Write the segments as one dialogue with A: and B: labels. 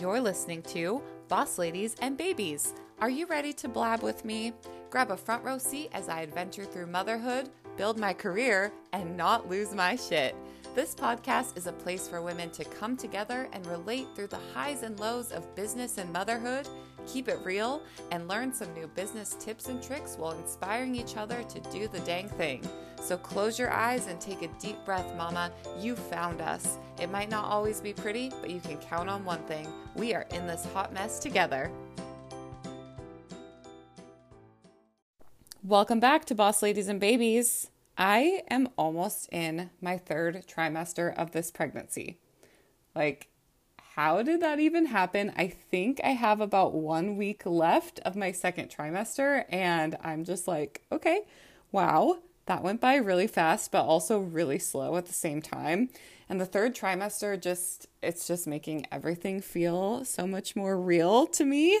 A: You're listening to Boss Ladies and Babies. Are you ready to blab with me? Grab a front row seat as I adventure through motherhood, build my career, and not lose my shit. This podcast is a place for women to come together and relate through the highs and lows of business and motherhood, keep it real, and learn some new business tips and tricks while inspiring each other to do the dang thing. So close your eyes and take a deep breath, Mama. You found us. It might not always be pretty, but you can count on one thing we are in this hot mess together. Welcome back to Boss Ladies and Babies. I am almost in my third trimester of this pregnancy. Like, how did that even happen? I think I have about one week left of my second trimester, and I'm just like, okay, wow, that went by really fast, but also really slow at the same time. And the third trimester just, it's just making everything feel so much more real to me.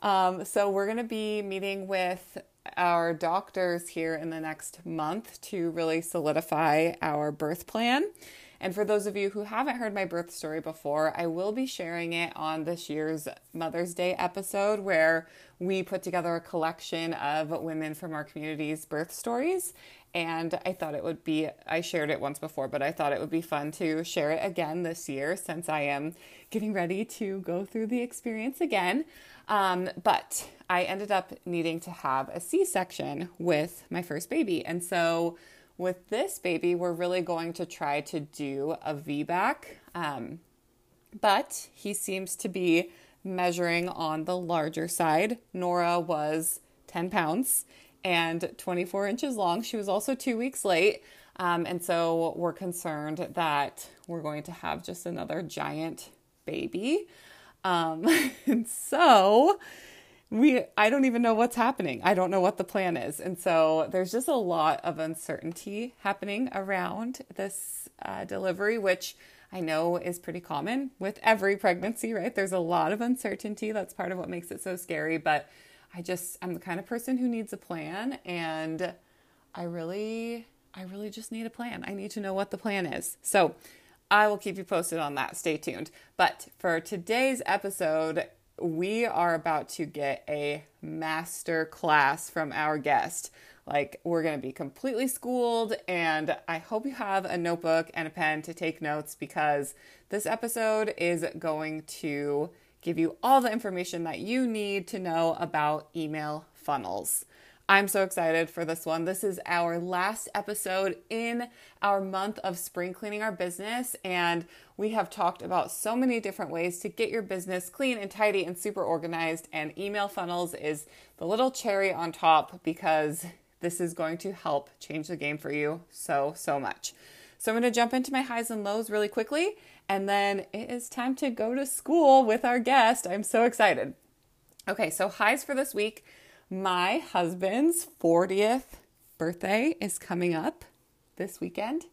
A: Um, so we're to be meeting with our doctors here in the next month to really solidify our birth plan. And for those of you who haven't heard my birth story before, I will be sharing it on this year's Mother's Day episode where we put together a collection of women from our community's birth stories and I thought it would be, I shared it once before, but I thought it would be fun to share it again this year since I am getting ready to go through the experience again. Um, but I ended up needing to have a C section with my first baby. And so with this baby, we're really going to try to do a VBAC. Um, but he seems to be measuring on the larger side. Nora was 10 pounds and 24 inches long. She was also two weeks late. Um, and so we're concerned that we're going to have just another giant baby. Um, and so we I don't even know what's happening. I don't know what the plan is. And so there's just a lot of uncertainty happening around this uh, delivery, which I know is pretty common with every pregnancy, right? There's a lot of uncertainty. That's part of what makes it so scary. But I just I'm the kind of person who needs a plan and I really I really just need a plan. I need to know what the plan is. So, I will keep you posted on that. Stay tuned. But for today's episode, we are about to get a master class from our guest. Like, we're going to be completely schooled, and I hope you have a notebook and a pen to take notes because this episode is going to give you all the information that you need to know about email funnels. I'm so excited for this one. This is our last episode in our month of spring cleaning our business, and we have talked about so many different ways to get your business clean and tidy and super organized. And email funnels is the little cherry on top because this is going to help change the game for you so, so much. So I'm going to jump into my highs and lows really quickly, and then it is time to go to school with our guest. I'm so excited. Okay, so highs for this week. My husband's 40th birthday is coming up this weekend.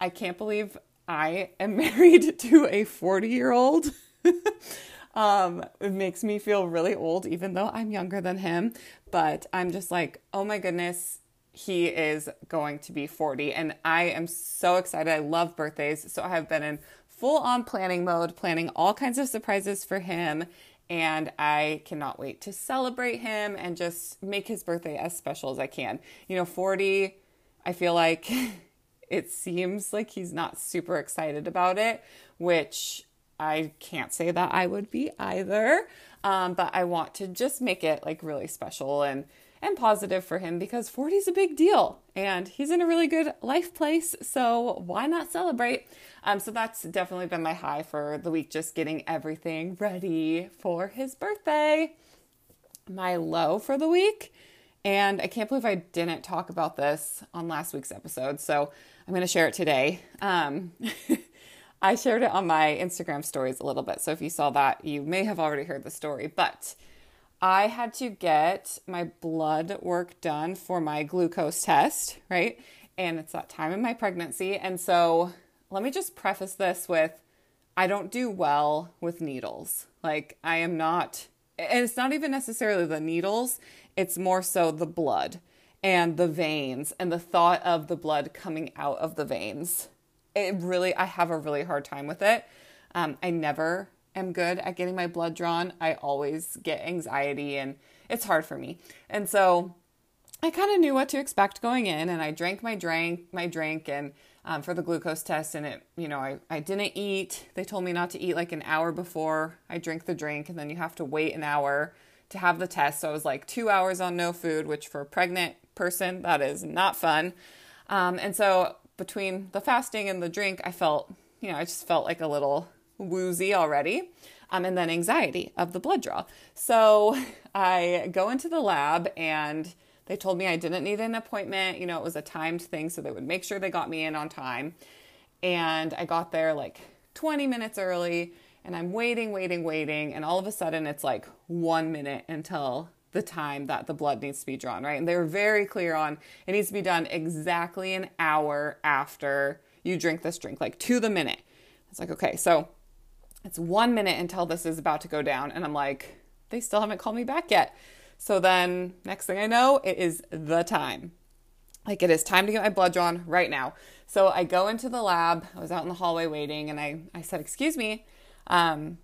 A: I can't believe I am married to a 40 year old. um, it makes me feel really old, even though I'm younger than him. But I'm just like, oh my goodness, he is going to be 40 and I am so excited. I love birthdays. So I have been in full on planning mode, planning all kinds of surprises for him and I cannot wait to celebrate him and just make his birthday as special as I can. You know, 40, I feel like it seems like he's not super excited about it, which I can't say that I would be either. Um, but I want to just make it like really special and and positive for him because 40 is a big deal and he's in a really good life place. So why not celebrate? Um, so that's definitely been my high for the week, just getting everything ready for his birthday. My low for the week, and I can't believe I didn't talk about this on last week's episode, so I'm going to share it today. Um, I shared it on my Instagram stories a little bit, so if you saw that, you may have already heard the story, but I had to get my blood work done for my glucose test, right? And it's that time in my pregnancy. And so let me just preface this with I don't do well with needles. Like, I am not, and it's not even necessarily the needles, it's more so the blood and the veins and the thought of the blood coming out of the veins. It really, I have a really hard time with it. Um, I never am good at getting my blood drawn, I always get anxiety and it's hard for me. And so I kind of knew what to expect going in and I drank my drink, my drink and um, for the glucose test and it, you know, I, I didn't eat. They told me not to eat like an hour before I drink the drink and then you have to wait an hour to have the test. So I was like two hours on no food, which for a pregnant person, that is not fun. Um, and so between the fasting and the drink, I felt, you know, I just felt like a little woozy already. Um, and then anxiety of the blood draw. So I go into the lab and they told me I didn't need an appointment. You know, it was a timed thing, so they would make sure they got me in on time. And I got there like 20 minutes early and I'm waiting, waiting, waiting. And all of a sudden, it's like one minute until the time that the blood needs to be drawn, right? And they were very clear on it needs to be done exactly an hour after you drink this drink, like to the minute. It's like, okay, so it's one minute until this is about to go down. And I'm like, they still haven't called me back yet. So then, next thing I know, it is the time. Like, it is time to get my blood drawn right now. So I go into the lab. I was out in the hallway waiting, and I, I said, Excuse me, um,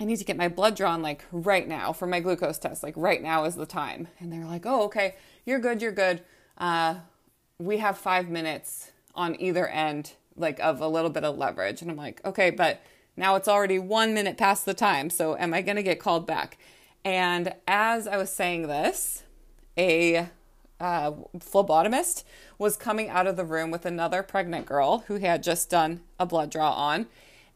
A: I need to get my blood drawn like right now for my glucose test. Like right now is the time. And they're like, oh, okay, you're good, you're good. Uh, we have five minutes on either end, like of a little bit of leverage. And I'm like, okay, but now it's already one minute past the time. So am I going to get called back? And as I was saying this, a uh, phlebotomist was coming out of the room with another pregnant girl who had just done a blood draw on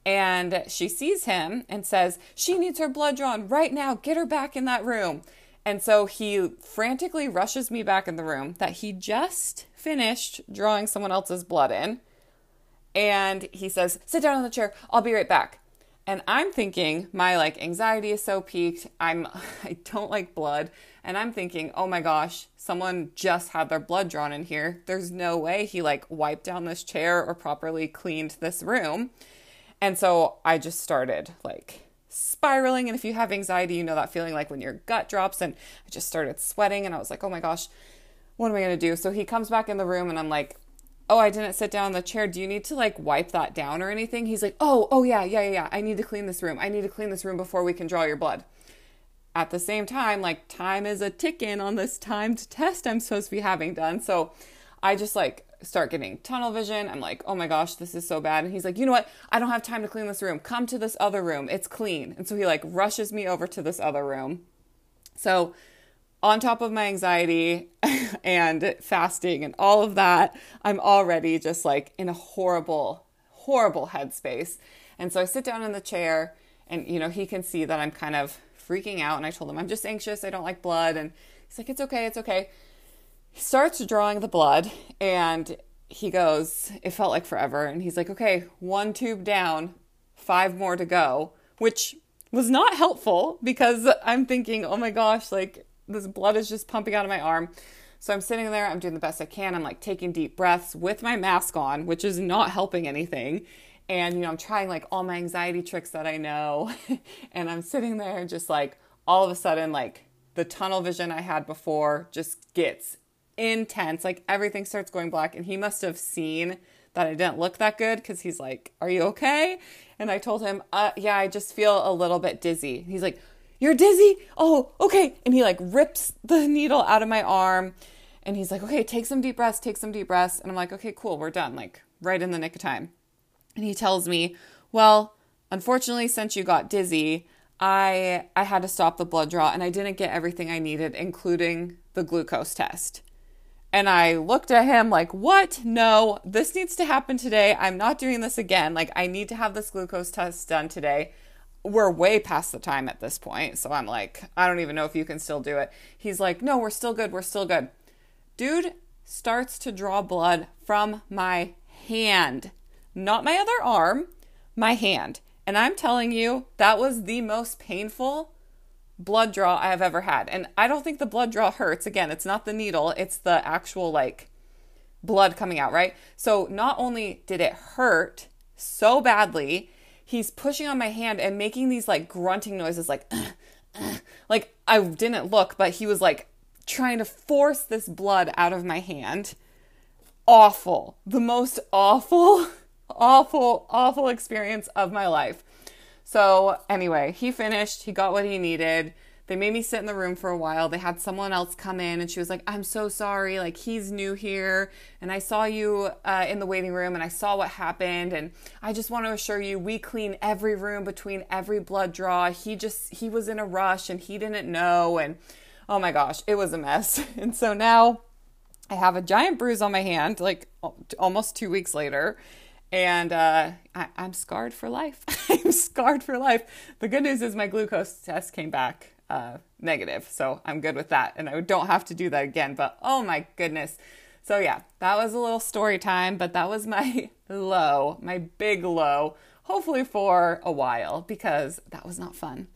A: and she sees him and says, She needs her blood drawn right now. Get her back in that room. And so he frantically rushes me back in the room that he just finished drawing someone else's blood in. And he says, Sit down on the chair. I'll be right back. And I'm thinking my like anxiety is so peaked. I'm I don't like blood. And I'm thinking, oh my gosh, someone just had their blood drawn in here. There's no way he like wiped down this chair or properly cleaned this room. And so I just started like spiraling. And if you have anxiety, you know that feeling like when your gut drops. And I just started sweating and I was like, oh my gosh, what am I to do? So he comes back in the room and I'm like, oh, I didn't sit down in the chair. Do you need to like wipe that down or anything? He's like, oh, oh yeah, yeah, yeah. I need to clean this room. I need to clean this room before we can draw your blood. At the same time, like time is a ticking on this timed test I'm supposed to be having done. So I just like start getting tunnel vision. I'm like, oh my gosh, this is so bad. And he's like, you know what? I don't have time to clean this room. Come to this other room. It's clean. And so he like rushes me over to this other room. So, on top of my anxiety and fasting and all of that, I'm already just like in a horrible, horrible headspace. And so I sit down in the chair and, you know, he can see that I'm kind of freaking out. And I told him, I'm just anxious. I don't like blood. And he's like, it's okay. It's okay he starts drawing the blood and he goes, it felt like forever. And he's like, okay, one tube down, five more to go, which was not helpful because I'm thinking, oh my gosh, like this blood is just pumping out of my arm. So I'm sitting there, I'm doing the best I can. I'm like taking deep breaths with my mask on, which is not helping anything. And, you know, I'm trying like all my anxiety tricks that I know. and I'm sitting there just like all of a sudden, like the tunnel vision I had before just gets intense. Like everything starts going black, and he must have seen that I didn't look that good because he's like, Are you okay? And I told him, uh, Yeah, I just feel a little bit dizzy. He's like, You're dizzy? Oh, okay. And he like rips the needle out of my arm and he's like, Okay, take some deep breaths, take some deep breaths. And I'm like, Okay, cool, we're done, like right in the nick of time. And he tells me, Well, unfortunately, since you got dizzy, I I had to stop the blood draw and I didn't get everything I needed, including the glucose test. And I looked at him like, what? No, this needs to happen today. I'm not doing this again. Like, I need to have this glucose test done today. We're way past the time at this point. So I'm like, I don't even know if you can still do it. He's like, no, we're still good. We're still good. Dude starts to draw blood from my hand, not my other arm, my hand. And I'm telling you, that was the most painful blood draw I have ever had. And I don't think the blood draw hurts. Again, it's not the needle, it's the actual like blood coming out, right? So not only did it hurt so badly, he's pushing on my hand and making these like grunting noises like uh, like I didn't look, but he was like trying to force this blood out of my hand. Awful. The most awful, awful, awful experience of my life. So, anyway, he finished, he got what he needed. They made me sit in the room for a while. They had someone else come in and she was like, I'm so sorry. Like, he's new here. And I saw you uh, in the waiting room and I saw what happened. And I just want to assure you, we clean every room between every blood draw. He just, he was in a rush and he didn't know. And oh my gosh, it was a mess. And so now I have a giant bruise on my hand, like almost two weeks later and uh, I, am scarred for life. I'm scarred for life. The good news is my glucose test came back uh, negative, so I'm good with that, and I don't have to do that again. But oh my goodness. So yeah, that was a little story time, but that was my low, my big low hopefully for a while because that was not fun.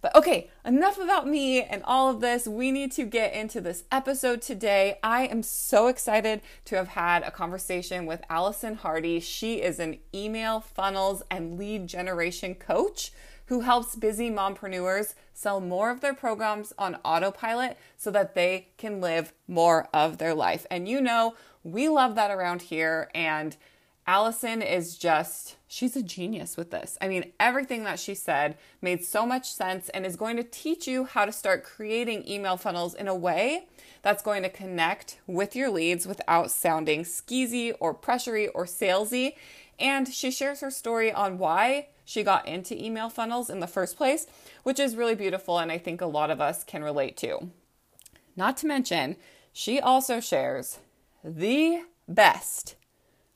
A: But okay, enough about me and all of this. We need to get into this episode today. I am so excited to have had a conversation with Allison Hardy. She is an email funnels and lead generation coach who helps busy mompreneurs sell more of their programs on autopilot so that they can live more of their life. And you know, we love that around here and Allison is just, she's a genius with this. I mean, everything that she said made so much sense and is going to teach you how to start creating email funnels in a way that's going to connect with your leads without sounding skeezy or pressury or salesy. And she shares her story on why she got into email funnels in the first place, which is really beautiful and I think a lot of us can relate to. Not to mention, she also shares the best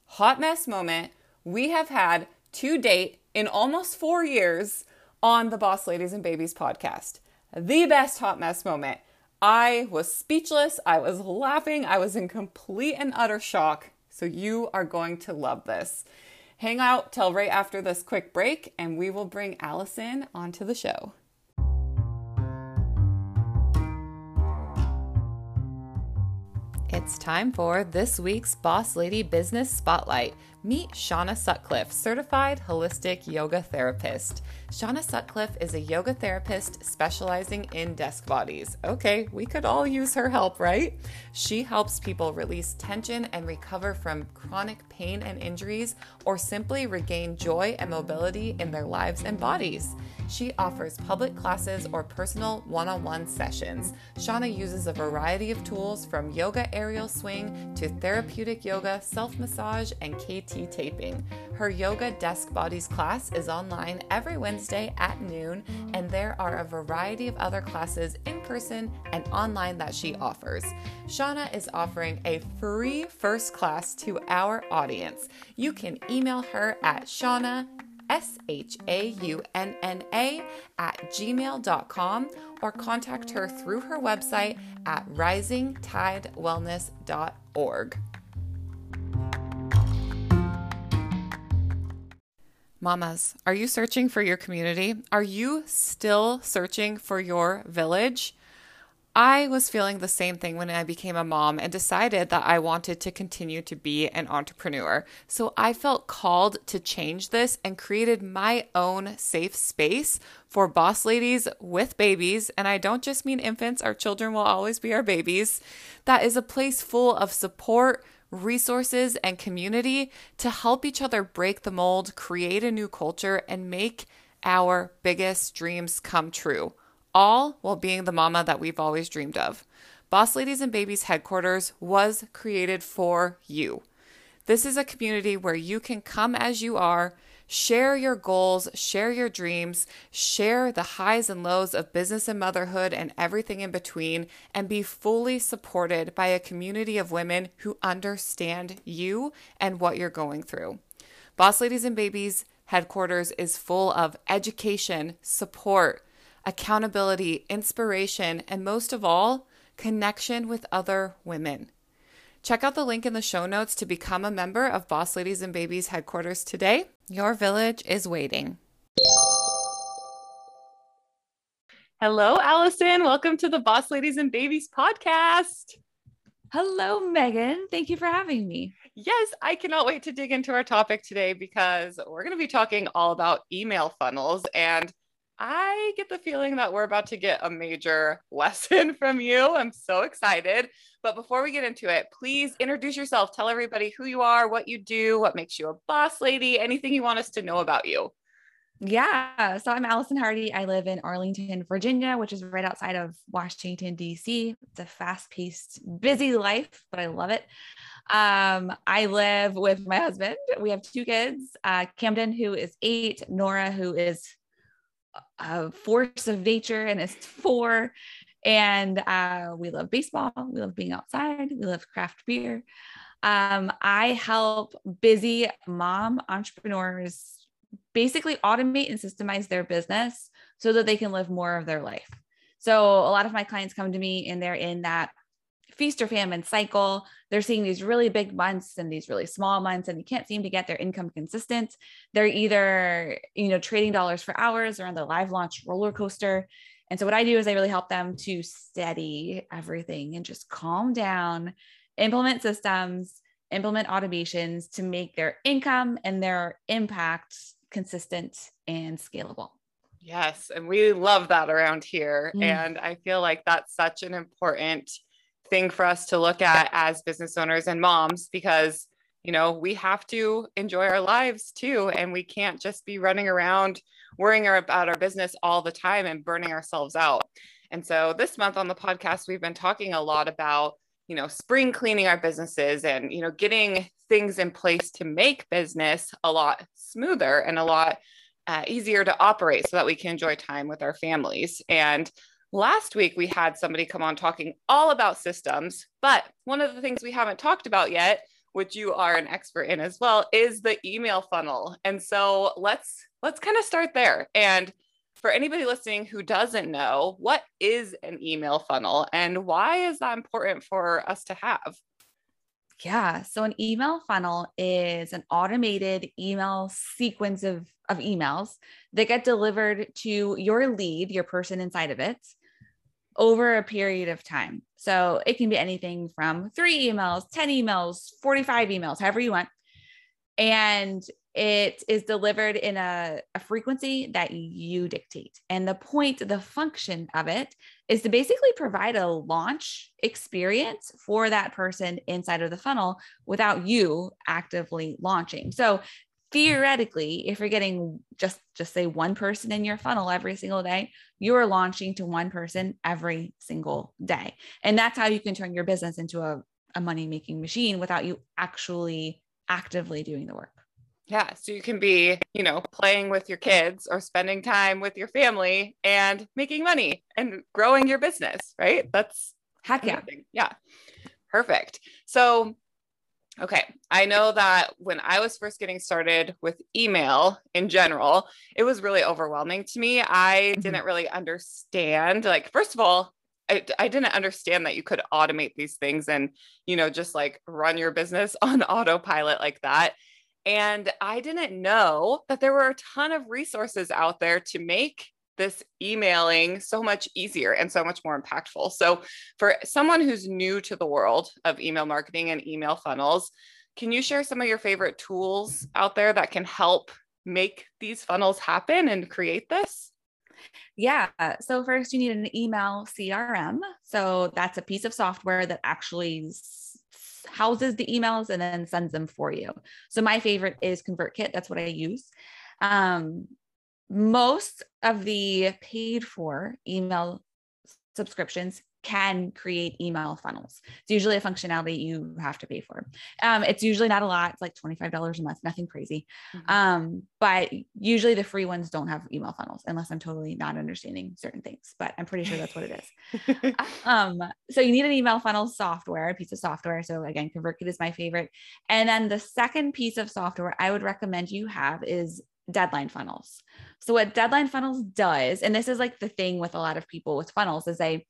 A: hot mess moment we have had to date in almost four years on the Boss Ladies and Babies podcast. The best hot mess moment. I was speechless. I was laughing. I was in complete and utter shock. So you are going to love this. Hang out till right after this quick break, and we will bring Allison onto the show. It's time for this week's Boss Lady Business Spotlight. Meet Shauna Sutcliffe, certified holistic yoga therapist. Shauna Sutcliffe is a yoga therapist specializing in desk bodies. Okay, we could all use her help, right? She helps people release tension and recover from chronic pain and injuries, or simply regain joy and mobility in their lives and bodies. She offers public classes or personal one on one sessions. Shauna uses a variety of tools from yoga aerial swing to therapeutic yoga, self massage, and KT taping. Her Yoga Desk Bodies class is online every Wednesday at noon, and there are a variety of other classes in person and online that she offers. Shauna is offering a free first class to our audience. You can email her at Shauna S H A U N N A, at gmail.com or contact her through her website at risingtidewellness.org. Mamas, are you searching for your community? Are you still searching for your village? I was feeling the same thing when I became a mom and decided that I wanted to continue to be an entrepreneur. So I felt called to change this and created my own safe space for boss ladies with babies. And I don't just mean infants, our children will always be our babies. That is a place full of support resources, and community to help each other break the mold, create a new culture, and make our biggest dreams come true all while being the mama that we've always dreamed of. Boss Ladies and Babies headquarters was created for you. This is a community where you can come as you are, share your goals, share your dreams, share the highs and lows of business and motherhood and everything in between, and be fully supported by a community of women who understand you and what you're going through. Boss Ladies and Babies headquarters is full of education, support, accountability, inspiration, and most of all, connection with other women. Check out the link in the show notes to become a member of Boss Ladies and Babies headquarters today. Your village is waiting. Hello, Allison. Welcome to the Boss Ladies and Babies podcast.
B: Hello, Megan. Thank you for having me.
A: Yes, I cannot wait to dig into our topic today because we're going to be talking all about email funnels. And I get the feeling that we're about to get a major lesson from you. I'm so excited. But before we get into it, please introduce yourself. Tell everybody who you are, what you do, what makes you a boss lady, anything you want us to know about you.
B: Yeah. So I'm Allison Hardy. I live in Arlington, Virginia, which is right outside of Washington, D.C. It's a fast paced, busy life, but I love it. Um, I live with my husband. We have two kids uh, Camden, who is eight, Nora, who is a force of nature and it's four. And uh, we love baseball. We love being outside. We love craft beer. Um, I help busy mom entrepreneurs basically automate and systemize their business so that they can live more of their life. So a lot of my clients come to me and they're in that feast or famine cycle. They're seeing these really big months and these really small months, and they can't seem to get their income consistent. They're either, you know, trading dollars for hours or on the live launch roller coaster. And so what I do is I really help them to steady everything and just calm down, implement systems, implement automations to make their income and their impact consistent and scalable.
A: Yes. And we love that around here. Mm. And I feel like that's such an important thing for us to look at as business owners and moms because, you know, we have to enjoy our lives too. And we can't just be running around worrying about our business all the time and burning ourselves out. And so this month on the podcast, we've been talking a lot about you know spring cleaning our businesses and you know getting things in place to make business a lot smoother and a lot uh, easier to operate so that we can enjoy time with our families and last week we had somebody come on talking all about systems but one of the things we haven't talked about yet which you are an expert in as well is the email funnel and so let's let's kind of start there and for anybody listening who doesn't know, what is an email funnel and why is that important for us to have?
B: Yeah. So an email funnel is an automated email sequence of, of emails that get delivered to your lead, your person inside of it, over a period of time. So it can be anything from three emails, 10 emails, 45 emails, however you want. And it is delivered in a, a, frequency that you dictate. And the point, the function of it is to basically provide a launch experience for that person inside of the funnel without you actively launching. So theoretically, if you're getting just just say one person in your funnel every single day, you are launching to one person every single day. And that's how you can turn your business into a, a money-making machine without you actually actively doing the work.
A: Yeah. So you can be, you know, playing with your kids or spending time with your family and making money and growing your business, right? That's
B: heck yeah.
A: Yeah. Perfect. So, okay. I know that when I was first getting started with email in general, it was really overwhelming to me. I mm-hmm. didn't really understand, like, first of all, I, I didn't understand that you could automate these things and you know just like run your business on autopilot like that and I didn't know that there were a ton of resources out there to make this emailing so much easier and so much more impactful. So, for someone who's new to the world of email marketing and email funnels, can you share some of your favorite tools out there that can help make these funnels happen and create this?
B: Yeah. So, first, you need an email CRM. So, that's a piece of software that actually houses the emails and then sends them for you. So my favorite is ConvertKit. That's what I use. Um, most of the paid for email subscriptions can create email funnels. It's usually a functionality you have to pay for. Um, it's usually not a lot. It's like $25 a month, nothing crazy. Mm-hmm. Um, but usually the free ones don't have email funnels unless I'm totally not understanding certain things, but I'm pretty sure that's what it is. um, so you need an email funnel software, a piece of software. So again, ConvertKit is my favorite. And then the second piece of software I would recommend you have is deadline funnels. So what deadline funnels does, and this is like the thing with a lot of people with funnels is they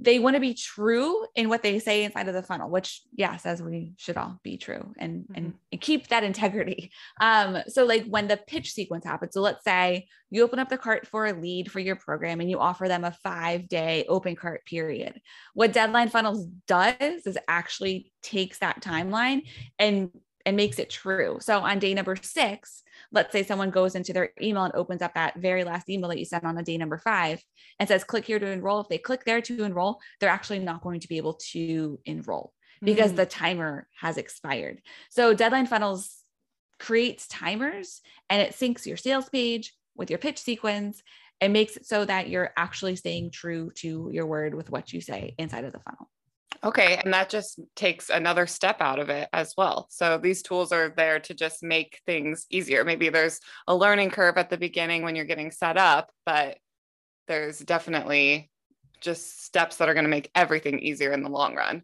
B: they want to be true in what they say inside of the funnel which yes as we should all be true and mm-hmm. and, and, keep that integrity um so like when the pitch sequence happens so let's say you open up the cart for a lead for your program and you offer them a five day open cart period what deadline funnels does is actually takes that timeline and and makes it true. So on day number six, let's say someone goes into their email and opens up that very last email that you sent on a day number five and says, click here to enroll. If they click there to enroll, they're actually not going to be able to enroll because mm. the timer has expired. So deadline funnels creates timers and it syncs your sales page with your pitch sequence and makes it so that you're actually staying true to your word with what you say inside of the funnel.
A: Okay. And that just takes another step out of it as well. So these tools are there to just make things easier. Maybe there's a learning curve at the beginning when you're getting set up, but there's definitely just steps that are going to make everything easier in the long run.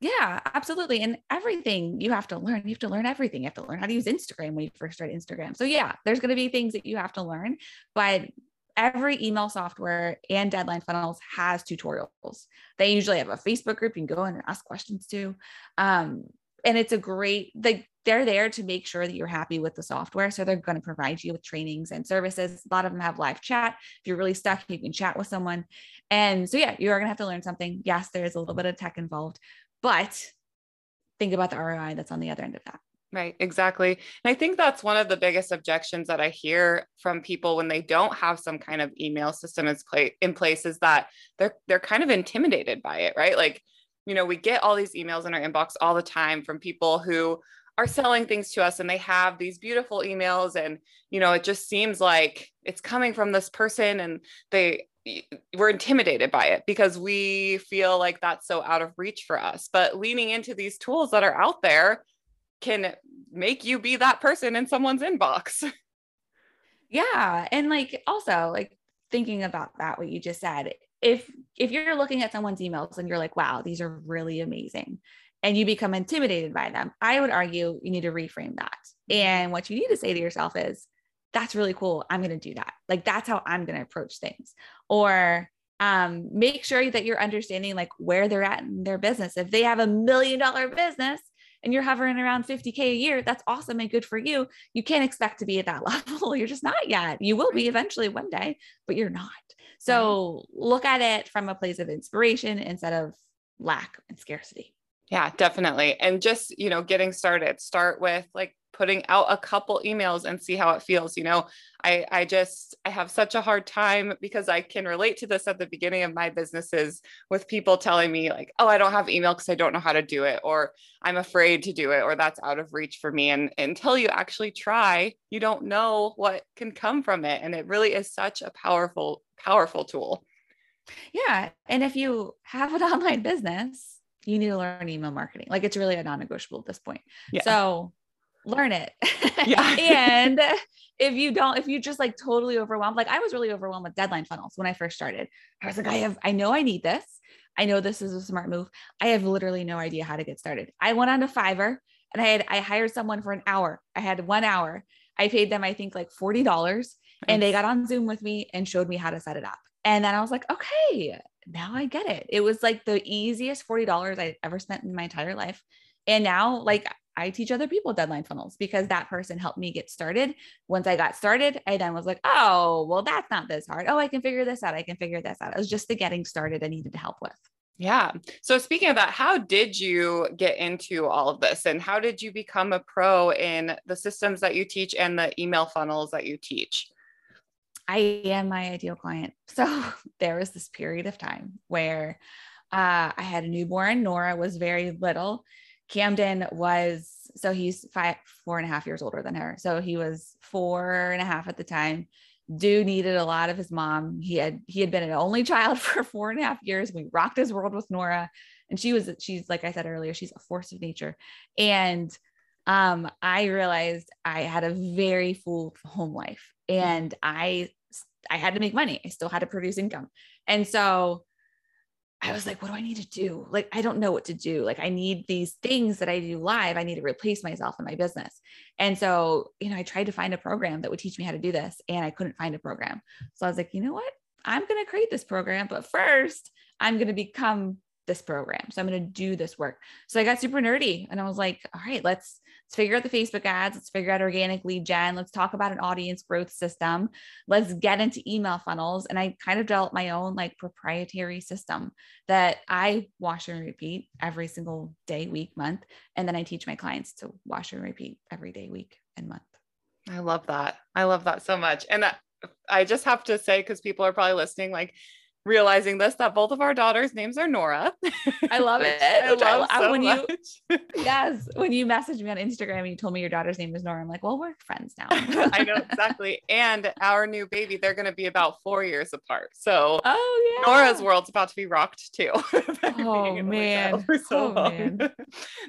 B: Yeah, absolutely. And everything you have to learn, you have to learn everything. You have to learn how to use Instagram when you first start Instagram. So, yeah, there's going to be things that you have to learn, but every email software and deadline funnels has tutorials. They usually have a Facebook group you can go in and ask questions to. Um, and it's a great, they, they're there to make sure that you're happy with the software. So they're going to provide you with trainings and services. A lot of them have live chat. If you're really stuck, you can chat with someone. And so, yeah, you are going to have to learn something. Yes, there is a little bit of tech involved, but think about the ROI that's on the other end of that.
A: Right, exactly. And I think that's one of the biggest objections that I hear from people when they don't have some kind of email system in place is that they're they're kind of intimidated by it, right? Like, you know, we get all these emails in our inbox all the time from people who are selling things to us and they have these beautiful emails and you know, it just seems like it's coming from this person and they we're intimidated by it because we feel like that's so out of reach for us. But leaning into these tools that are out there can make you be that person in someone's inbox.
B: Yeah. And like also like thinking about that what you just said, if if you're looking at someone's emails and you're like, wow, these are really amazing, and you become intimidated by them, I would argue you need to reframe that. Mm-hmm. And what you need to say to yourself is, that's really cool. I'm going to do that. Like that's how I'm going to approach things. Or um, make sure that you're understanding like where they're at in their business. If they have a million dollar business, and you're hovering around 50K a year, that's awesome and good for you. You can't expect to be at that level. You're just not yet. You will be eventually one day, but you're not. So look at it from a place of inspiration instead of lack and scarcity.
A: Yeah, definitely. And just, you know, getting started, start with like putting out a couple emails and see how it feels you know i i just i have such a hard time because i can relate to this at the beginning of my businesses with people telling me like oh i don't have email because i don't know how to do it or i'm afraid to do it or that's out of reach for me and until you actually try you don't know what can come from it and it really is such a powerful powerful tool
B: yeah and if you have an online business you need to learn email marketing. Like it's really a non-negotiable at this point. Yeah. So learn it. Yeah. and if you don't, if you just like totally overwhelmed, like I was really overwhelmed with deadline funnels when I first started. I was like, I have, I know I need this. I know this is a smart move. I have literally no idea how to get started. I went on to Fiverr and I had, I hired someone for an hour. I had one hour. I paid them, I think like $40 nice. and they got on Zoom with me and showed me how to set it up. And then I was like, okay, now I get it. It was like the easiest $40 I ever spent in my entire life. And now, like, I teach other people deadline funnels because that person helped me get started. Once I got started, I then was like, oh, well, that's not this hard. Oh, I can figure this out. I can figure this out. It was just the getting started I needed to help with.
A: Yeah. So speaking of that, how did you get into all of this and how did you become a pro in the systems that you teach and the email funnels that you teach?
B: I am my ideal client. So there was this period of time where uh, I had a newborn. Nora was very little Camden was so he's five, four and a half years older than her. So he was four and a half at the time. Dude needed a lot of his mom. He had he had been an only child for four and a half years. We rocked his world with Nora, and she was she's like I said earlier, she's a force of nature. And um, I realized I had a very full home life, and I I had to make money. I still had to produce income, and so I was like, what do I need to do? Like, I don't know what to do. Like, I need these things that I do live. I need to replace myself in my business. And so, you know, I tried to find a program that would teach me how to do this, and I couldn't find a program. So I was like, you know what? I'm going to create this program, but first, I'm going to become this program. So I'm going to do this work. So I got super nerdy and I was like, all right, let's let's figure out the Facebook ads, let's figure out organic lead gen, let's talk about an audience growth system. Let's get into email funnels and I kind of developed my own like proprietary system that I wash and repeat every single day, week, month, and then I teach my clients to wash and repeat every day, week, and month.
A: I love that. I love that so much. And that, I just have to say, because people are probably listening, like realizing this that both of our daughters' names are Nora.
B: I love it.
A: I love
B: I,
A: so
B: when
A: much.
B: you yes, when you messaged me on Instagram and you told me your daughter's name is Nora, I'm like, well, we're friends now.
A: I know exactly. And our new baby, they're going to be about four years apart. So
B: Oh yeah.
A: Nora's world's about to be rocked too.
B: Oh,
A: being in the
B: man.
A: So
B: Oh,
A: long.
B: man.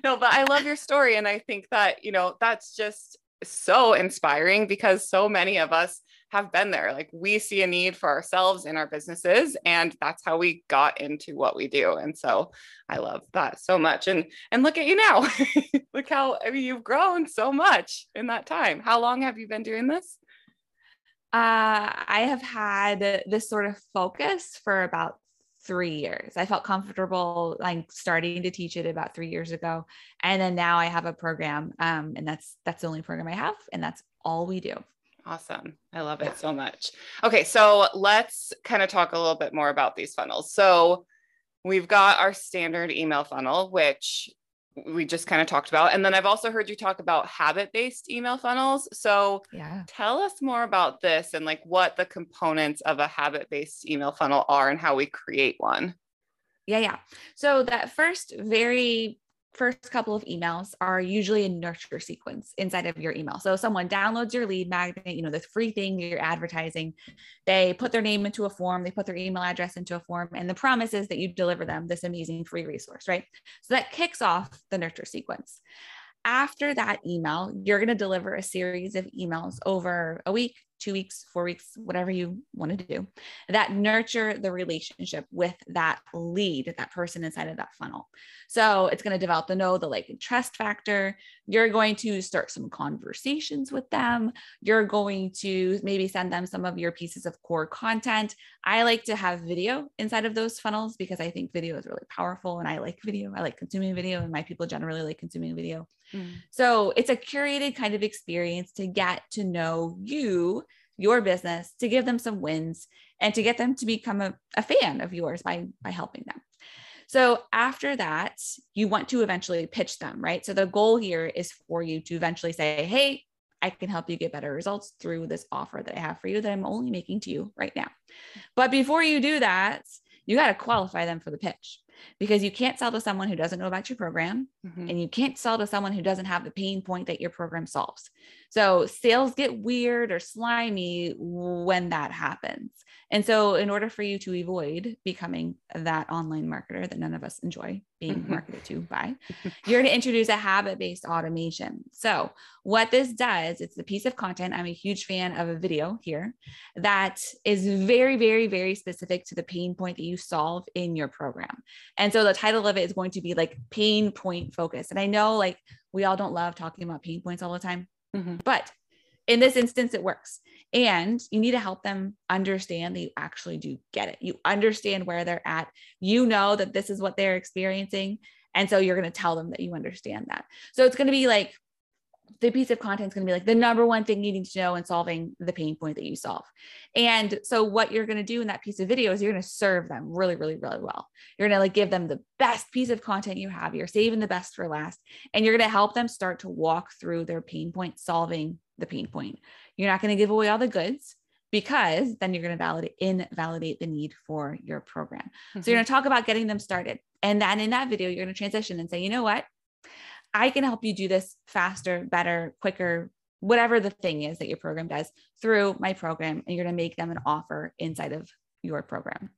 A: no, but I love your story. And I think that, you know, that's just so inspiring because so many of us have been there. Like we see a need for ourselves in our businesses, and that's how we got into what we do. And so I love that so much. And and look at you now. look how I mean you've grown so much in that time. How long have you been doing this?
B: Uh, I have had this sort of focus for about three years. I felt comfortable like starting to teach it about three years ago. And then now I have a program. Um, and that's that's the only program I have, and that's all we do.
A: Awesome. I love it so much. Okay, so let's kind of talk a little bit more about these funnels. So we've got our standard email funnel, which we just kind of talked about. And then I've also heard you talk about habit based email funnels. So
B: Yeah.
A: tell us more about this and like what the components of a habit based email funnel are and how we create one.
B: Yeah, yeah. So that first very first couple of emails are usually a nurture sequence inside of your email. So someone downloads your lead magnet, you know, the free thing you're advertising. They put their name into a form, they put their email address into a form, and the promise is that you deliver them this amazing free resource, right? So that kicks off the nurture sequence. After that email, you're going to deliver a series of emails over a week, two weeks, four weeks, whatever you want to do that nurture the relationship with that lead, that person inside of that funnel. So it's going to develop the know, the like, and trust factor. You're going to start some conversations with them. You're going to maybe send them some of your pieces of core content. I like to have video inside of those funnels because I think video is really powerful and I like video. I like consuming video, and my people generally like consuming video. Mm. So it's a curated kind of experience to get to know you, your business, to give them some wins and to get them to become a, a fan of yours by, by helping them. So after that, you want to eventually pitch them, right? So the goal here is for you to eventually say, hey, I can help you get better results through this offer that I have for you that I'm only making to you right now. But before you do that, you got to qualify them for the pitch because you can't sell to someone who doesn't know about your program
A: Mhm.
B: and you can't sell to someone who doesn't have the pain point that your program solves. So sales get weird or slimy when that happens. And so in order for you to avoid becoming that online marketer that none of us enjoy being
A: Mhm.
B: marketed to by, you're going to introduce a habit-based automation. So what this does, it's a piece of content. I'm a huge fan of a video here that is very, very, very specific to the pain point that you solve in your program. And so the title of it is going to be like pain point focus. And I know like we all don't love talking about pain points all the time,
A: Mhm.
B: but in this instance, it works. And you need to help them understand that you actually do get it. You understand where they're at. You know that this is what they're experiencing. And so you're going to tell them that you understand that. So it's going to be like the piece of content is going to be like the number one thing you need to know in solving the pain point that you solve. And so what you're going to do in that piece of video is you're going to serve them really, really, really well. You're going to like give them the best piece of content you have. You're saving the best for last, and you're going to help them start to walk through their pain point, solving the pain point. You're not going to give away all the goods because then you're going to validate invalidate the need for your program. So you're mm-hmm. going to talk about getting them started. And then in that video, you're going to transition and say, you know what? I can help you do this faster, better, quicker, whatever the thing is that your program does through my program. And you're going to make them an offer inside of your program.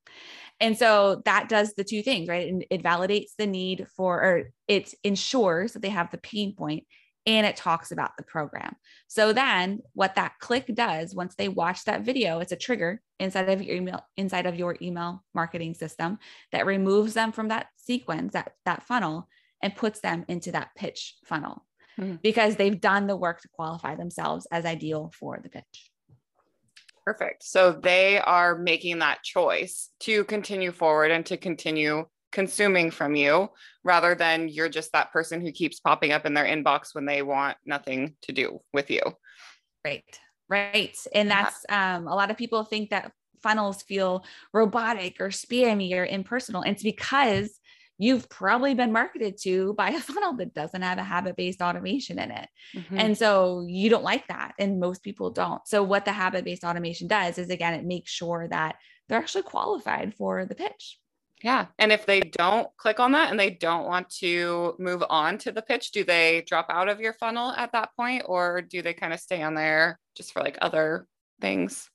B: And so that does the two things, right? And it validates the need for, or it ensures that they have the pain point and it talks about the program. So then what that click does once they watch that video, it's a trigger inside of your email, inside of your email marketing system that removes them from that sequence, that, that funnel, and puts them into that pitch funnel
A: Mhm.
B: because they've done the work to qualify themselves as ideal for the pitch.
A: Perfect. So they are making that choice to continue forward and to continue consuming from you rather than you're just that person who keeps popping up in their inbox when they want nothing to do with you.
B: Right. Right. And that's um, a lot of people think that funnels feel robotic or spammy or impersonal. And it's because you've probably been marketed to by a funnel that doesn't have a habit based automation in it.
A: Mhm.
B: And so you don't like that. And most people don't. So, what the habit based automation does is again, it makes sure that they're actually qualified for the pitch.
A: Yeah. And if they don't click on that and they don't want to move on to the pitch, do they drop out of your funnel at that point or do they kind of stay on there just for like other things?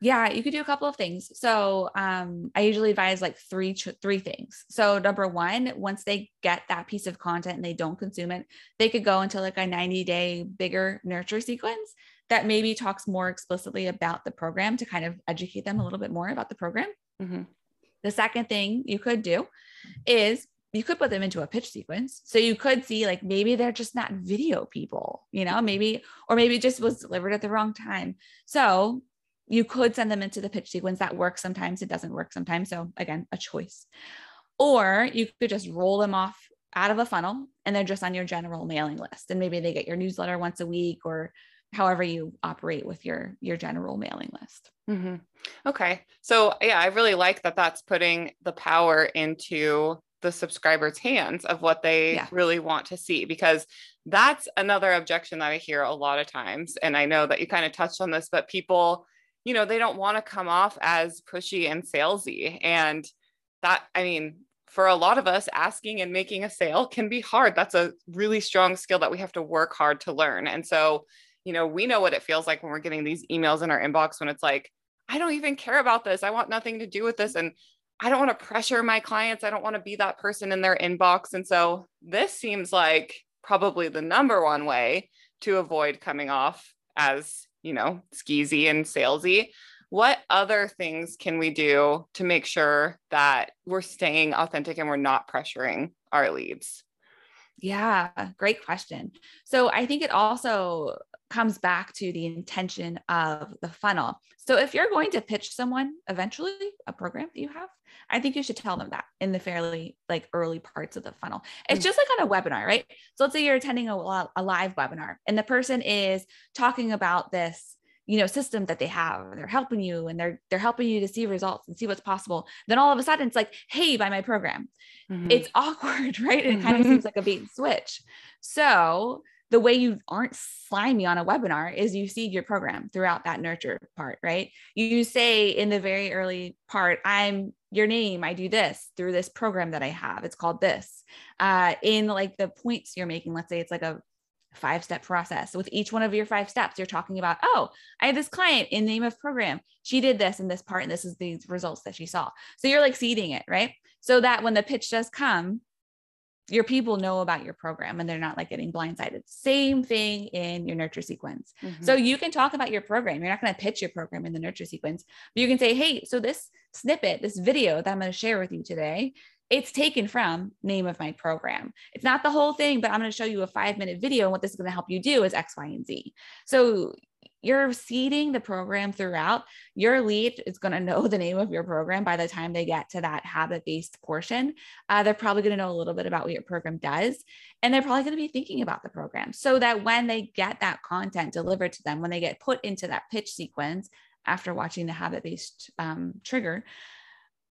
B: Yeah, you could do a couple of things. So, um, I usually advise like three three things. So, number one, once they get that piece of content and they don't consume it, they could go into like a 90 day bigger nurture sequence that maybe talks more explicitly about the program to kind of educate them a little bit more about the program. Mm-hmm. The second thing you could do is you could put them into a pitch sequence. So you could see like maybe they're just not video people, you know, maybe, or maybe it just was delivered at the wrong time. So you could send them into the pitch sequence that works sometimes it doesn't work sometimes. So again a choice. Or you could just roll them off out of a funnel and they're just on your general mailing list. And maybe they get your newsletter once a week or however you operate with your your general mailing list.
A: Mm-hmm. okay. So yeah i really like that that's putting the power into the subscribers hands of what they yeah. really want to see because that's another objection that i hear a lot of times. And i know that you kind of touched on this but people you know, they don't want to come off as pushy and salesy. And that, I mean, for a lot of us, asking and making a sale can be hard. That's a really strong skill that we have to work hard to learn. And so, you know, we know what it feels like when we're getting these emails in our inbox when it's like, I don't even care about this. I want nothing to do with this. And I don't want to pressure my clients. I don't want to be that person in their inbox. And so this seems like probably the number one way to avoid coming off as you know, skeezy and salesy. What other things can we do to make sure that we're staying authentic and we're not pressuring our leads?
B: Yeah, great question. So I think it also comes back to the intention of the funnel. So if you're going to pitch someone eventually a program that you have, I think you should tell them that in the fairly like early parts of the funnel. It's mm. just like on a webinar, right? So let's say you're attending a, a live webinar and the person is talking about this you know system that they have they're helping you and they're they're helping you to see results and see what's possible then all of a sudden it's like hey buy my program mm-hmm. it's awkward right it kind of seems like a bait and switch so the way you aren't slimy on a webinar is you seed your program throughout that nurture part, right? You say in the very early part, I'm your name, I do this through this program that I have. It's called this. Uh, in like the points you're making, let's say it's like a five step process. With each one of your five steps, you're talking about, oh, I have this client in name of program. She did this in this part, and this is the results that she saw. So you're like seeding it, right? So that when the pitch does come, your people know about your program and they're not like getting blindsided. Same thing in your nurture sequence. Mm-hmm. So you can talk about your program. You're not going to pitch your program in the nurture sequence, but you can say, hey, so this snippet, this video that I'm going to share with you today, it's taken from name of my program. It's not the whole thing, but I'm going to show you a five minute video. And what this is going to help you do is X, Y, and Z. So you're seeding the program throughout, your lead is going to know the name of your program by the time they get to that habit based portion. Uh, they're probably going to know a little bit about what your program does. And they're probably going to be thinking about the program so that when they get that content delivered to them, when they get put into that pitch sequence after watching the habit based um, trigger,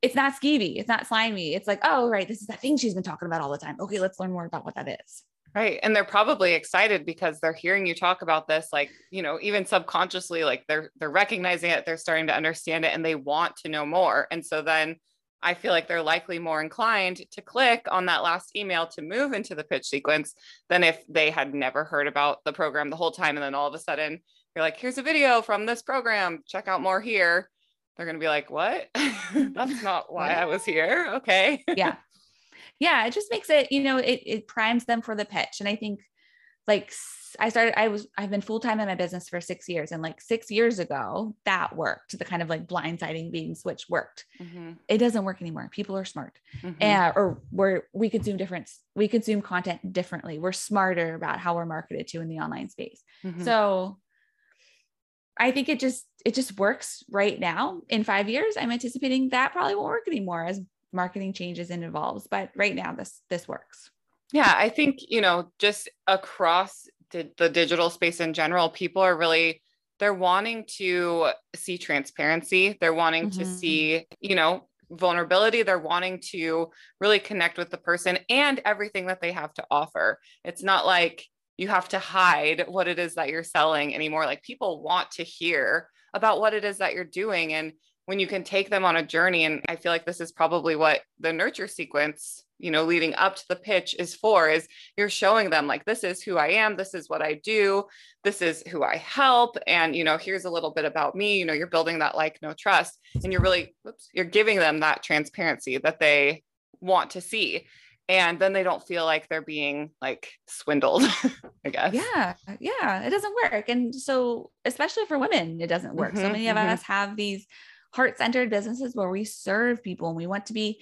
B: it's not skeevy, it's not slimy. It's like, oh, right, this is that thing she's been talking about all the time. Okay, let's learn more about what that is.
A: Right. And they're probably excited because they're hearing you talk about this, like, you know, even subconsciously, like they're they're recognizing it, they're starting to understand it and they want to know more. And so then I feel like they're likely more inclined to click on that last email to move into the pitch sequence than if they had never heard about the program the whole time. And then all of a sudden you're like, here's a video from this program, check out more here. They're going to be like, what? That's not why I was here. Okay.
B: yeah yeah, it just makes it, you know, it, it primes them for the pitch. And I think like I started, I was, I've been full time in my business for six years. And like six years ago, that worked. The kind of like blindsiding being switch worked. Mm-hmm. It doesn't work anymore. People are smart mm-hmm. or we're, we consume different, we consume content differently. We're smarter about how we're marketed to in the online space. Mm-hmm. So I think it just, it just works right now. In five years, I'm anticipating that probably won't work anymore as marketing changes and evolves but right now this this works.
A: Yeah i think you know just across di- the digital space in general people are really they're wanting to see transparency. They're wanting mm-hmm. to see you know vulnerability. They're wanting to really connect with the person and everything that they have to offer. It's not like you have to hide what it is that you're selling anymore. Like people want to hear about what it is that you're doing and when you can take them on a journey and i feel like this is probably what the nurture sequence you know leading up to the pitch is for is you're showing them like this is who i am this is what i do this is who i help and you know here's a little bit about me you know you're building that like no trust and you're really oops, you're giving them that transparency that they want to see and then they don't feel like they're being like swindled i guess
B: yeah yeah it doesn't work and so especially for women it doesn't work mm-hmm, so many of mm-hmm. us have these heart-centered businesses where we serve people and we want to be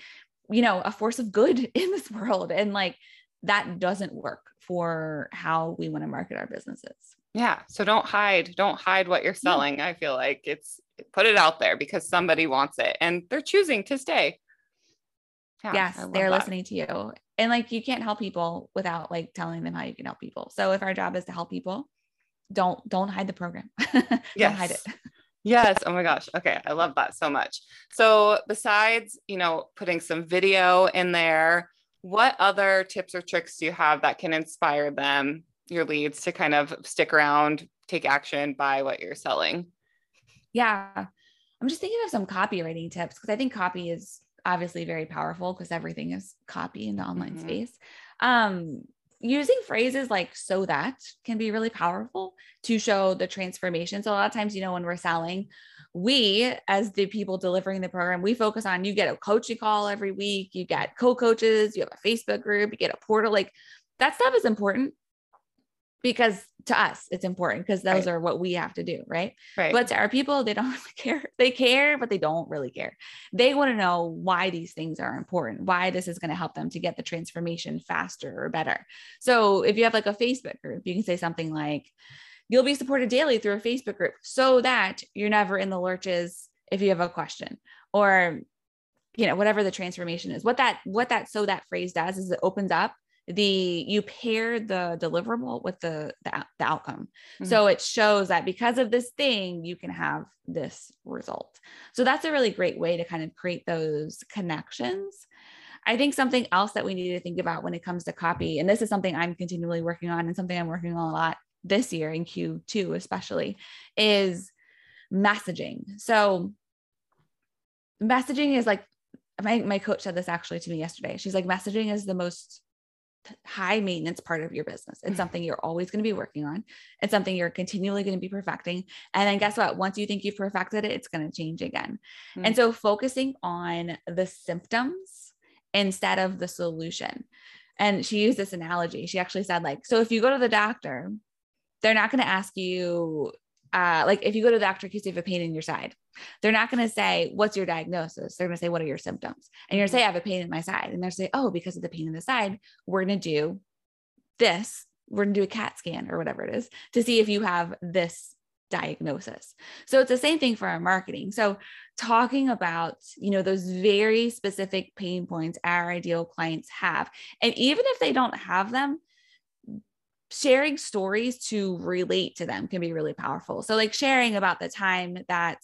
B: you know a force of good in this world. And like that doesn't work for how we want to market our businesses.
A: Yeah so don't hide don't hide what you're selling yeah. i feel like. It's put it out there because somebody wants it and they're choosing to stay.
B: Yeah, yes they're that. listening to you. And like you can't help people without like telling them how you can help people. So if our job is to help people don't don't hide the program.
A: Don't hide it Yes. Oh my gosh. Okay. I love that so much. So, besides, you know, putting some video in there, what other tips or tricks do you have that can inspire them, your leads, to kind of stick around, take action, buy what you're selling?
B: Yeah. I'm just thinking of some copywriting tips because I think copy is obviously very powerful because everything is copy in the online mm-hmm. space. Um, using phrases like so that can be really powerful to show the transformation. So a lot of times, you know, when we're selling, we as the people delivering the program, we focus on you get a coaching call every week, you get co-coaches, you have a Facebook group, you get a portal. Like that stuff is important because to us it's important because those right. are what we have to do right? right. But to our people they don't really care. They care but they don't really care. They want to know why these things are important why this is going to help them to get the transformation faster or better. So if you have like a facebook group you can say something like you'll be supported daily through a facebook group so that you're never in the lurches if you have a question or you know whatever the transformation is. What that what that so that phrase does is it opens up the you pair the deliverable with the the, the outcome. Mm-hmm. so it shows that because of this thing you can have this result. So that's a really great way to kind of create those connections. I think something else that we need to think about when it comes to copy and this is something i'm continually working on and something i'm working on a lot this year in q2 especially is messaging. So messaging is like my, my coach said this actually to me yesterday. She's like messaging is the most high maintenance part of your business. It's mm-hmm. something you're always going to be working on. It's something you're continually going to be perfecting. And then guess what? Once you think you've perfected it, it's going to change again. Mm-hmm. And so focusing on the symptoms instead of the solution. And she used this analogy. She actually said, like, so if you go to the doctor, they're not going to ask you, uh, like, if you go to the doctor because you have a pain in your side, they're not going to say, What's your diagnosis? They're going to say, What are your symptoms? And you're going to say, I have a pain in my side. And they're say, Oh, because of the pain in the side, we're going to do this. We're going to do a CAT scan or whatever it is to see if you have this diagnosis. So it's the same thing for our marketing. So talking about, you know, those very specific pain points our ideal clients have. And even if they don't have them, sharing stories to relate to them can be really powerful. So like sharing about the time that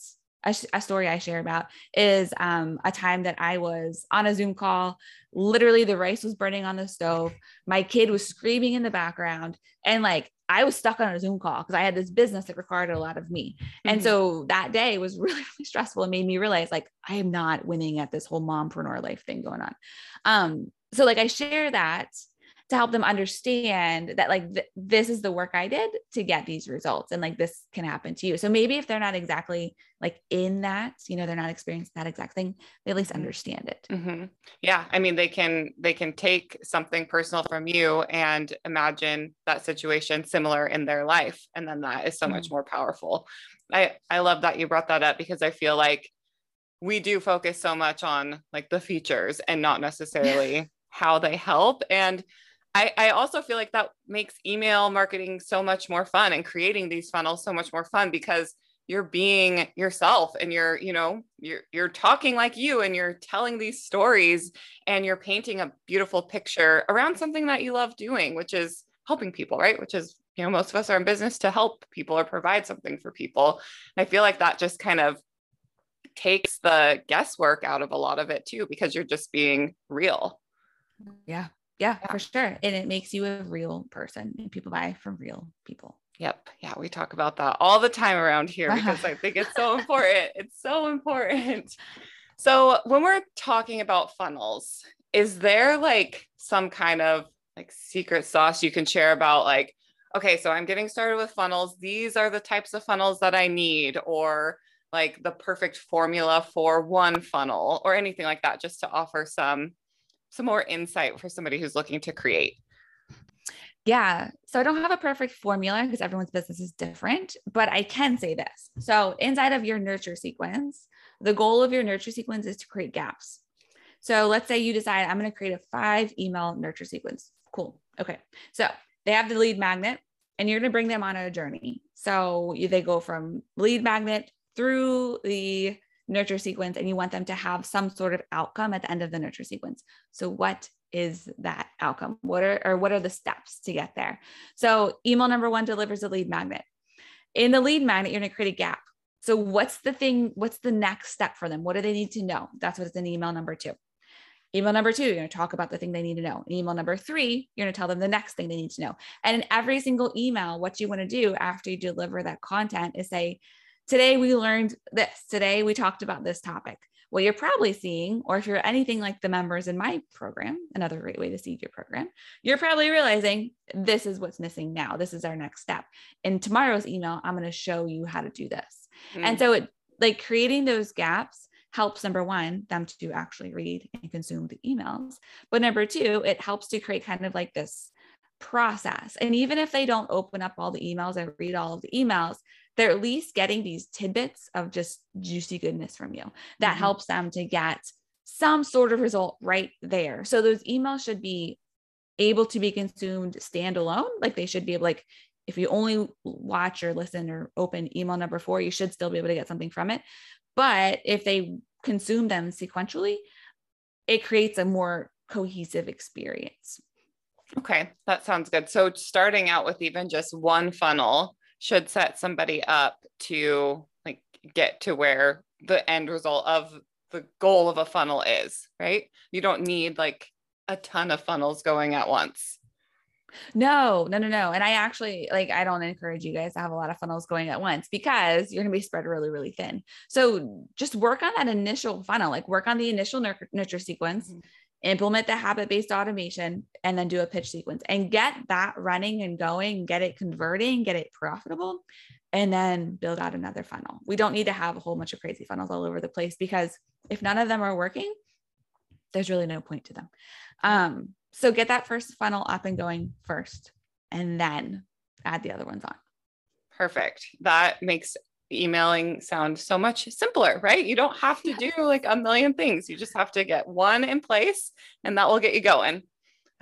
B: a, a, story I share about is um, a time that I was on a Zoom call. Literally, the rice was burning on the stove. My kid was screaming in the background, and like I was stuck on a Zoom call because I had this business that required a lot of me. Mm-hmm. And so that day was really, really stressful. It made me realize like I am not winning at this whole mompreneur life thing going on. Um, so like I share that to help them understand that like th- this is the work I did to get these results and like this can happen to you. So maybe if they're not exactly like in that, you know, they're not experiencing that exact thing, they at least mm-hmm. understand it.
A: Mm-hmm. Yeah, I mean they can they can take something personal from you and imagine that situation similar in their life and then that is so mm-hmm. much more powerful. I I love that you brought that up because I feel like we do focus so much on like the features and not necessarily how they help and I, I also feel like that makes email marketing so much more fun and creating these funnels so much more fun because you're being yourself and you're you know you're you're talking like you and you're telling these stories and you're painting a beautiful picture around something that you love doing which is helping people right? Which is you know most of us are in business to help people or provide something for people. And i feel like that just kind of takes the guesswork out of a lot of it too because you're just being real.
B: Yeah yeah, yeah, for sure. And it makes you a real person and people buy from real people.
A: Yep. Yeah, we talk about that all the time around here because I think it's so important. It's so important. So, when we're talking about funnels, is there like some kind of like secret sauce you can share about like okay, so I'm getting started with funnels. These are the types of funnels that I need or like the perfect formula for one funnel or anything like that just to offer some some more insight for somebody who's looking to create.
B: Yeah. So I don't have a perfect formula because everyone's business is different, but I can say this. So inside of your nurture sequence, the goal of your nurture sequence is to create gaps. So let's say you decide I'm going to create a five email nurture sequence. Cool. Okay. So they have the lead magnet and you're going to bring them on a journey. So they go from lead magnet through the nurture sequence and you want them to have some sort of outcome at the end of the nurture sequence. So what is that outcome? What are or what are the steps to get there? So email number 1 delivers a lead magnet. In the lead magnet you're going to create a gap. So what's the thing what's the next step for them? What do they need to know? That's what's in email number 2. Email number two, you're going to talk about the thing they need to know. email number three, you're going to tell them the next thing they need to know. And in every single email, what you want to do after you deliver that content is say, Today we learned this. Today we talked about this topic. What you're probably seeing, or if you're anything like the members in my program, another great way to see your program, you're probably realizing this is what's missing now. This is our next step. In tomorrow's email, I'm going to show you how to do this. Mm-hmm. And so it like creating those gaps helps number one them to actually read and consume the emails but number two it helps to create kind of like this process and even if they don't open up all the emails and read all of the emails they're at least getting these tidbits of just juicy goodness from you that mm-hmm. helps them to get some sort of result right there so those emails should be able to be consumed standalone like they should be able like if you only watch or listen or open email number four you should still be able to get something from it but if they consume them sequentially, it creates a more cohesive experience.
A: Okay, that sounds good. So starting out with even just one funnel should set somebody up to like get to where the end result of the goal of a funnel is, right? You don't need like a ton of funnels going at once.
B: No, no, no, no. And I actually like I don't encourage you guys to have a lot of funnels going at once because you're going to be spread really, really thin. So just work on that initial funnel, like work on the initial nurture, nurture sequence, mm-hmm. Implement the habit based automation, and then do a pitch sequence and get that running and going, get it converting, get it profitable, and then build out another funnel. We don't need to have a whole bunch of crazy funnels all over the place because if none of them are working, there's really no point to them. Um, so get that first funnel up and going first, and then add the other ones on.
A: Perfect. That makes emailing sound so much simpler, right? You don't have to do like a million things. You just have to get one in place and that will get you going.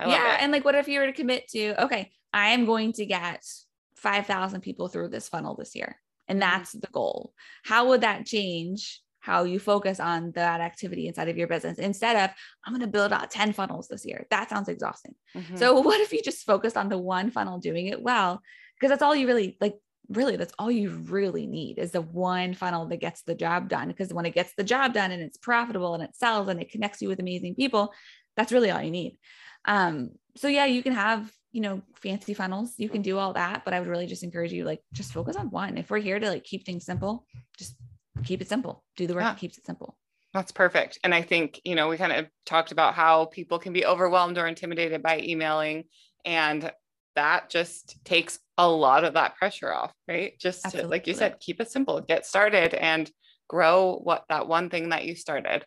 B: yeah. It. And like, what if you were to commit to, okay, I am going to get 5,000 people through this funnel this year. And mm-hmm. that's the goal. How would that change how you focus on that activity inside of your business instead of i'm going to build out 10 funnels this year that sounds exhausting mm-hmm. so what if you just focused on the one funnel doing it well because that's all you really like really that's all you really need is the one funnel that gets the job done because when it gets the job done and it's profitable and it sells and it connects you with amazing people that's really all you need um so yeah you can have you know fancy funnels you can do all that but i would really just encourage you like just focus on one if we're here to like keep things simple just keep it simple. Do the work yeah. that keeps it simple.
A: That's perfect. And I think, you know, we kind of talked about how people can be overwhelmed or intimidated by emailing. And that just takes a lot of that pressure off, right? Just to, like you said, keep it simple, get started and grow what that one thing that you started.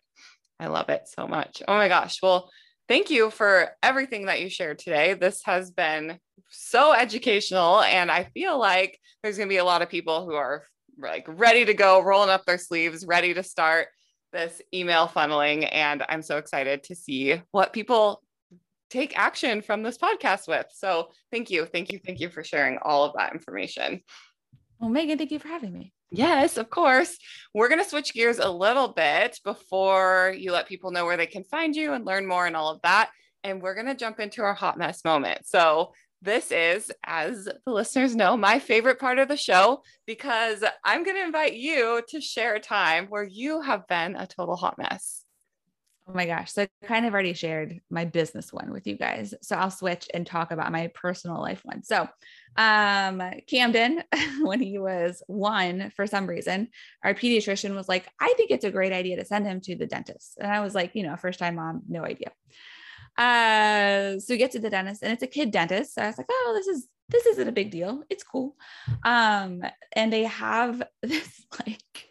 A: I love it so much. Oh my gosh. Well, thank you for everything that you shared today. This has been so educational. And I feel like there's going to be a lot of people who are like ready to go, rolling up their sleeves, ready to start this email funneling. And I'm so excited to see what people take action from this podcast with. So thank you. Thank you. Thank you for sharing all of that information.
B: Well, Megan, thank you for having me.
A: Yes, of course. We're going to switch gears a little bit before you let people know where they can find you and learn more and all of that. And we're going to jump into our hot mess moment. So, this is, as the listeners know, my favorite part of the show because I'm going to invite you to share a time where you have been a total hot mess.
B: Oh my gosh. So I kind of already shared my business one with you guys. So I'll switch and talk about my personal life one. So um Camden, when he was one, for some reason, our pediatrician was like, I think it's a great idea to send him to the dentist. And I was like, you know, first time mom, no idea. Uh so we get to the dentist and it's a kid dentist. So I was like, oh, this is this isn't a big deal. It's cool. Um, and they have this like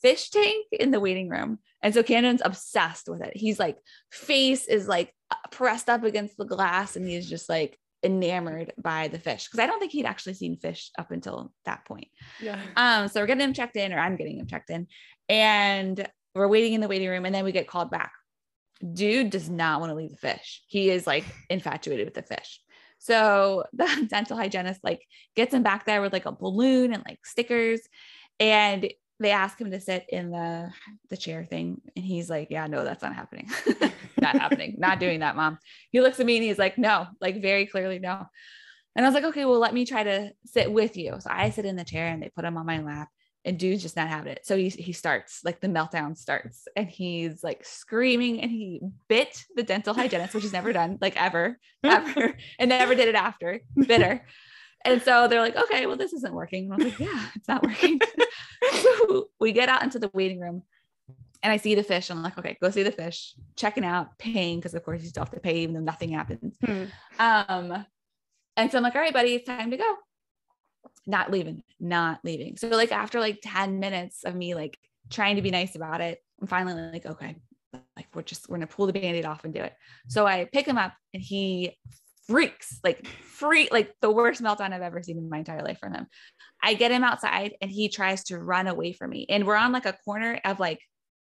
B: fish tank in the waiting room. And so Camden's obsessed with it. He's like, face is like pressed up against the glass and he's just like enamored by the fish. Cause I don't think he'd actually seen fish up until that point.
A: Yeah.
B: Um, so we're getting him checked in, or I'm getting him checked in, and we're waiting in the waiting room, and then we get called back. Dude does not want to leave the fish. He is like infatuated with the fish. So the dental hygienist like gets him back there with like a balloon and like stickers. And they ask him to sit in the the chair thing and he's like yeah no that's not happening. Not happening. Not doing that mom. He looks at me and he's like no like very clearly no. And i was like okay well let me try to sit with you. So i sit in the chair and they put him on my lap and dude's just not having it. So he, he starts like the meltdown starts and he's like screaming and he bit the dental hygienist which he's never done like ever ever and never did it after. Bitter and so they're like, okay, well, this isn't working. And I was like, yeah, it's not working. so we get out into the waiting room and I see the fish. And I'm like, okay, go see the fish, checking out, paying, because of course you still have to pay even though nothing happens. Hmm. Um, and so I'm like, all right, buddy, it's time to go. Not leaving, not leaving. So like after like 10 minutes of me like trying to be nice about it, I'm finally like, okay, like we're just we're gonna pull the band-aid off and do it. So I pick him up and he freaks, like free, like the worst meltdown I've ever seen in my entire life from him. I get him outside and he tries to run away from me. And we're on like a corner of like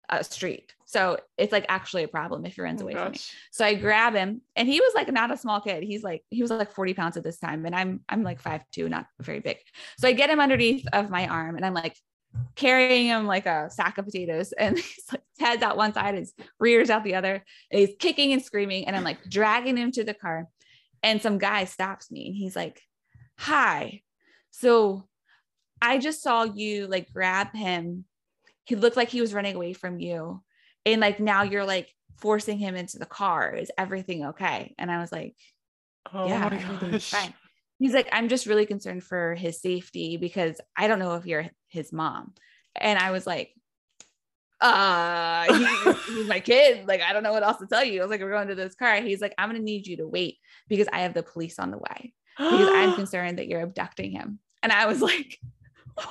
B: a street. So it's like actually a problem if he runs oh, away gosh. from me. So I grab him and he was like not a small kid. He's like, he was like 40 pounds at this time. And I'm, I'm like five, two, not very big. So I get him underneath of my arm and I'm like carrying him like a sack of potatoes and he's like heads out one side, his rears out the other. And he's kicking and screaming. And I'm like dragging him to the car. And some guy stops me and he's like, Hi. So I just saw you like grab him. He looked like he was running away from you. And like now you're like forcing him into the car. Is everything okay? And I was like, oh Yeah, everything's fine. He's like, I'm just really concerned for his safety because I don't know if you're his mom. And I was like, uh he, he's my kid. Like i don't know what else to tell you. I was like we're going to this car. He's like i'm gonna need you to wait because i have the police on the way because i'm concerned that you're abducting him. And i was like what?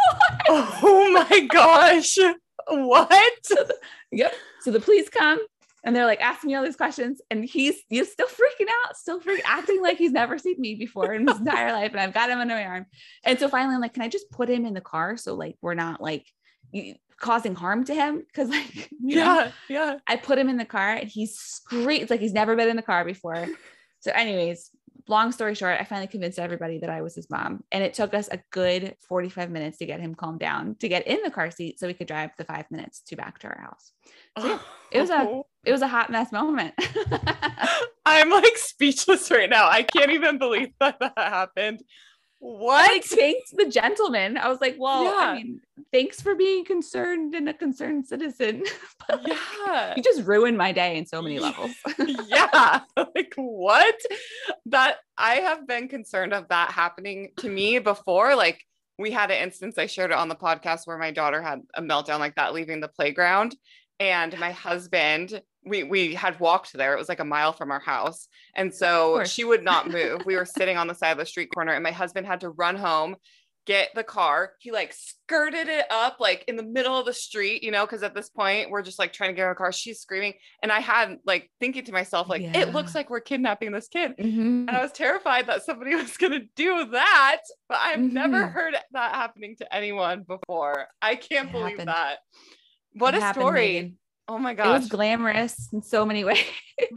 A: oh my gosh. What?
B: Yep. So the police come and they're like asking me all these questions and he's he's still freaking out still freaking acting like he's never seen me before in his entire life and i've got him under my arm. And so finally i'm like can i just put him in the car? So like we're not like causing harm to him because like
A: yeah know, yeah
B: i put him in the car and he screams like he's never been in the car before. So anyways long story short i finally convinced everybody that i was his mom and it took us a good 45 minutes to get him calmed down to get in the car seat so we could drive the five minutes to back to our house. So yeah, it was a oh. it was a hot mess moment.
A: I'm like speechless right now. I can't even believe that that happened what?
B: I, like thanked the gentleman. I was like, well, yeah. I mean, thanks for being concerned and a concerned citizen.
A: yeah.
B: You just ruined my day in so many levels.
A: yeah. Like what? That I have been concerned of that happening to me before. Like we had an instance, I shared it on the podcast where my daughter had a meltdown like that leaving the playground. And my husband we we had walked there. It was like a mile from our house. And so she would not move. we were sitting on the side of the street corner and my husband had to run home, get the car. He like skirted it up like in the middle of the street, you know, because at this point we're just like trying to get our car. She's screaming. And I had like thinking to myself, like, yeah. it looks like we're kidnapping this kid. Mm-hmm. And I was terrified that somebody was gonna do that. But I've mm-hmm. never heard that happening to anyone before. I can't it believe happened. that. What it a happened, story. Megan. Oh my gosh. It
B: was glamorous in so many ways.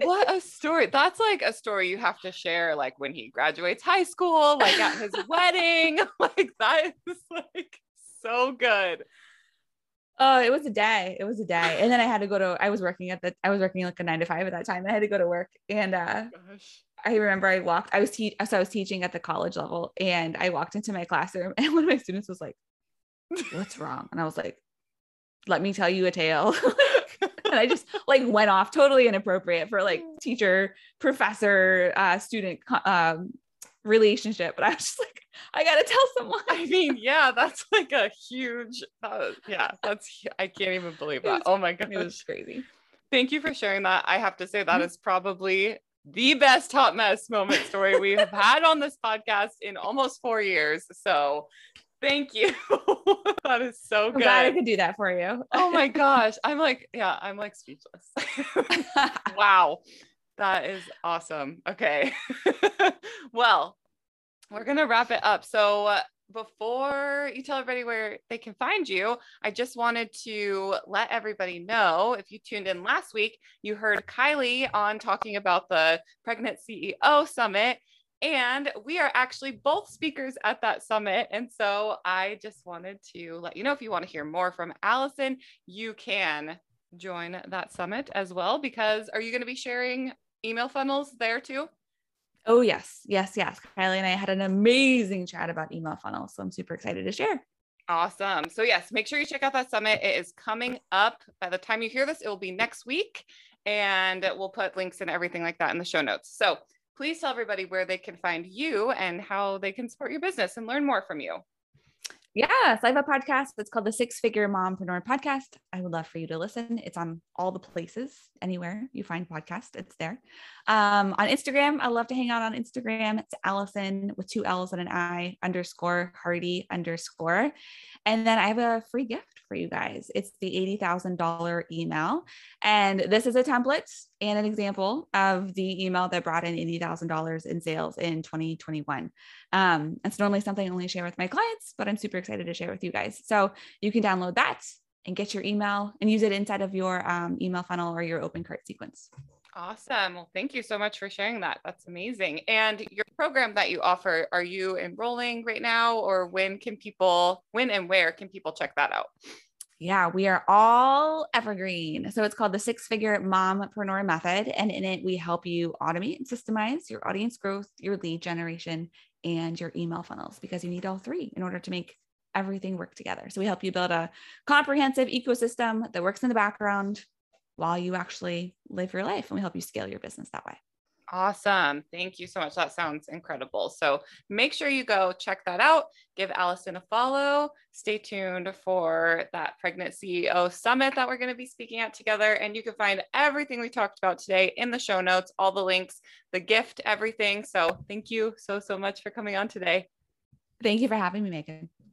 A: what a story. That's like a story you have to share like when he graduates high school, like at his wedding. Like that is like so good.
B: Oh, it was a day. It was a day. And then I had to go to I was working at the I was working like a 9 to 5 at that time. I had to go to work and uh Gosh. I remember I walked I was te- so I was teaching at the college level and I walked into my classroom and one of my students was like what's wrong? And I was like let me tell you a tale. And I just like went off totally inappropriate for like teacher, professor, uh, student um, relationship. But I was just like, I gotta tell someone.
A: I mean, yeah, that's like a huge, uh, yeah, that's, I can't even believe that.
B: was-
A: oh my God.
B: It was crazy.
A: Thank you for sharing that. I have to say that
B: Mhm.
A: is probably the best hot mess moment story we have had on this podcast in almost four years. So thank you. that is so good.
B: I'm glad I
A: good.
B: could do that for you.
A: Oh my gosh. I'm like, yeah, I'm like speechless. wow. That is awesome. Okay. well, we're going to wrap it up. So, uh, before you tell everybody where they can find you, I just wanted to let everybody know if you tuned in last week, you heard Kylie on talking about the Pregnant CEO Summit. And we are actually both speakers at that summit. And so I just wanted to let you know if you want to hear more from Allison, you can join that summit as well. Because are you going to be sharing email funnels there too?
B: oh yes, yes, yes. Kylie and I had an amazing chat about email funnels, so I'm super excited to share.
A: Awesome. So, yes, make sure you check out that summit. It is coming up. By the time you hear this, it will be next week. And we'll put links and everything like that in the show notes. So, please tell everybody where they can find you and how they can support your business and learn more from you.
B: Yes, I have a podcast that's called the Six Figure Mompreneur Podcast. I would love for you to listen. It's on all the places, anywhere you find podcast, it's there. Um, on Instagram, I love to hang out on Instagram. It's Allison with two L's and an I underscore Hardy underscore. And then I have a free gift for you guys. It's the $80,000 email. And this is a template and an example of the email that brought in $80,000 in sales in 2021. Um, it's normally something I only share with my clients, but I'm super excited to share with you guys. So you can download that and get your email and use it inside of your um, email funnel or your open cart sequence.
A: Awesome. Well, thank you so much for sharing that. That's amazing. And your program that you offer, are you enrolling right now or when can people, when and where can people check that out?
B: Yeah, we are all evergreen. So it's called the six figure mompreneur method. And in it, we help you automate and systemize your audience growth, your lead generation, and your email funnels because you need all three in order to make everything work together. So we help you build a comprehensive ecosystem that works in the background while you actually live your life. And we help you scale your business that way.
A: Awesome. Thank you so much. That sounds incredible. So make sure you go check that out. Give Allison a follow. Stay tuned for that Pregnant CEO Summit that we're going to be speaking at together. And you can find everything we talked about today in the show notes, all the links, the gift, everything. So thank you so, so much for coming on today.
B: Thank you for having me, Megan.